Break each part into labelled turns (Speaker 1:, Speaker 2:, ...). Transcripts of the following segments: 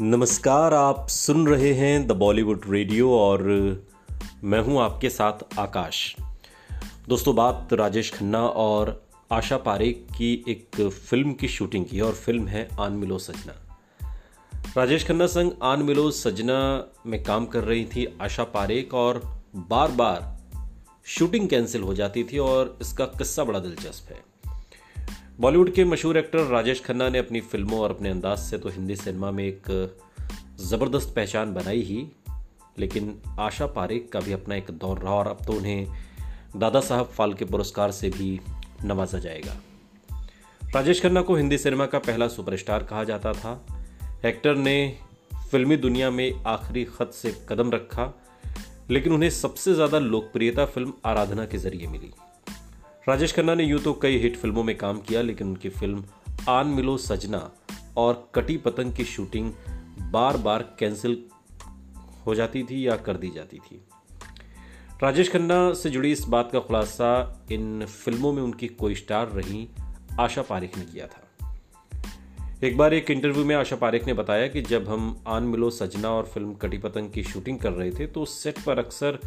Speaker 1: नमस्कार, आप सुन रहे हैं द बॉलीवुड रेडियो और मैं हूँ आपके साथ आकाश। दोस्तों, बात राजेश खन्ना और आशा पारेख की एक फ़िल्म की शूटिंग की और फ़िल्म है आन मिलो सजना। राजेश खन्ना संग आन मिलो सजना में काम कर रही थी आशा पारेख और बार बार शूटिंग कैंसिल हो जाती थी और इसका किस्सा बड़ा दिलचस्प है। बॉलीवुड के मशहूर एक्टर राजेश खन्ना ने अपनी फ़िल्मों और अपने अंदाज से तो हिंदी सिनेमा में एक ज़बरदस्त पहचान बनाई ही, लेकिन आशा पारेख का भी अपना एक दौर रहा और अब तो उन्हें दादा साहब फाल्के पुरस्कार से भी नवाजा जाएगा। राजेश खन्ना को हिंदी सिनेमा का पहला सुपरस्टार कहा जाता था। एक्टर ने फिल्मी दुनिया में आखिरी खत से कदम रखा, लेकिन उन्हें सबसे ज़्यादा लोकप्रियता फ़िल्म आराधना के ज़रिए मिली। राजेश खन्ना ने यूँ तो कई हिट फ़िल्मों में काम किया, लेकिन उनकी फ़िल्म आन मिलो सजना और कटी पतंग की शूटिंग बार बार कैंसिल हो जाती थी या कर दी जाती थी। राजेश खन्ना से जुड़ी इस बात का खुलासा इन फ़िल्मों में उनकी कोई स्टार रही आशा पारेख ने किया था। एक बार एक इंटरव्यू में आशा पारेख ने बताया कि जब हम आन मिलो सजना और फ़िल्म कटी पतंग की शूटिंग कर रहे थे तो सेट पर अक्सर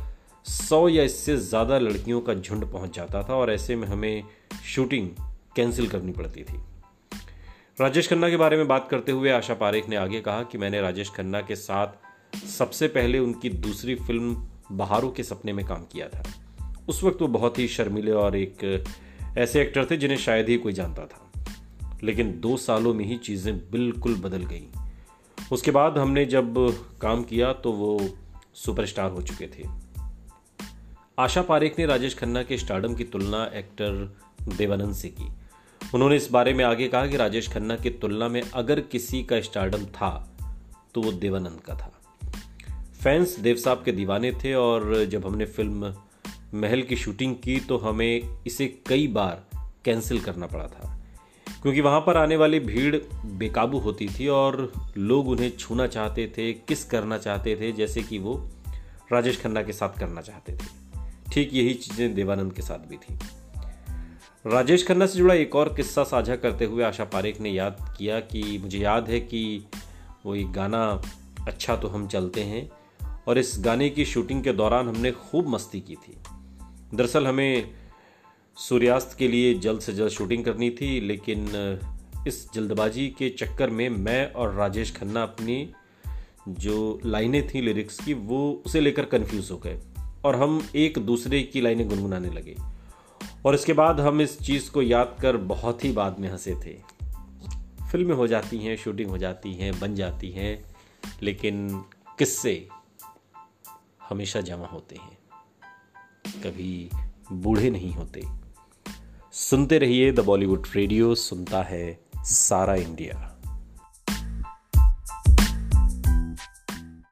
Speaker 1: सौ या इससे ज़्यादा लड़कियों का झुंड पहुँच जाता था और ऐसे में हमें शूटिंग कैंसिल करनी पड़ती थी। राजेश खन्ना के बारे में बात करते हुए आशा पारेख ने आगे कहा कि मैंने राजेश खन्ना के साथ सबसे पहले उनकी दूसरी फ़िल्म बहारों के सपने में काम किया था। उस वक्त वो बहुत ही शर्मिले और एक ऐसे एक्टर थे जिन्हें शायद ही कोई जानता था। लेकिन दो सालों में ही चीज़ें बिल्कुल बदल गई। उसके बाद हमने जब काम किया तो वो सुपरस्टार हो चुके थे। आशा पारेख ने राजेश खन्ना के स्टार्डम की तुलना एक्टर देवानंद से की। उन्होंने इस बारे में आगे कहा कि राजेश खन्ना की तुलना में अगर किसी का स्टार्डम था तो वो देवानंद का था। फैंस देव साहब के दीवाने थे और जब हमने फ़िल्म महल की शूटिंग की तो हमें इसे कई बार कैंसिल करना पड़ा था। क्योंकि वहाँ पर आने वाली भीड़ बेकाबू होती थी और लोग उन्हें छूना चाहते थे, किस करना चाहते थे, जैसे कि वो राजेश खन्ना के साथ करना चाहते थे। ठीक यही चीज़ें देवानंद के साथ भी थी। राजेश खन्ना से जुड़ा एक और किस्सा साझा करते हुए आशा पारेख ने याद किया कि मुझे याद है कि वो एक गाना अच्छा तो हम चलते हैं, और इस गाने की शूटिंग के दौरान हमने खूब मस्ती की थी। दरअसल हमें सूर्यास्त के लिए जल्द से जल्द शूटिंग करनी थी, लेकिन इस जल्दबाजी के चक्कर में मैं और राजेश खन्ना अपनी जो लाइनें थी लिरिक्स की, वो उसे लेकर कंफ्यूज हो गए। और हम एक दूसरे की लाइनें गुनगुनाने लगे। और इसके बाद हम इस चीज़ को याद कर बहुत ही बाद में हंसे थे। फ़िल्में हो जाती हैं, शूटिंग हो जाती हैं, बन जाती हैं, लेकिन किस्से हमेशा जमा होते हैं। कभी बूढ़े नहीं होते। सुनते रहिए द बॉलीवुड रेडियो, सुनता है सारा इंडिया।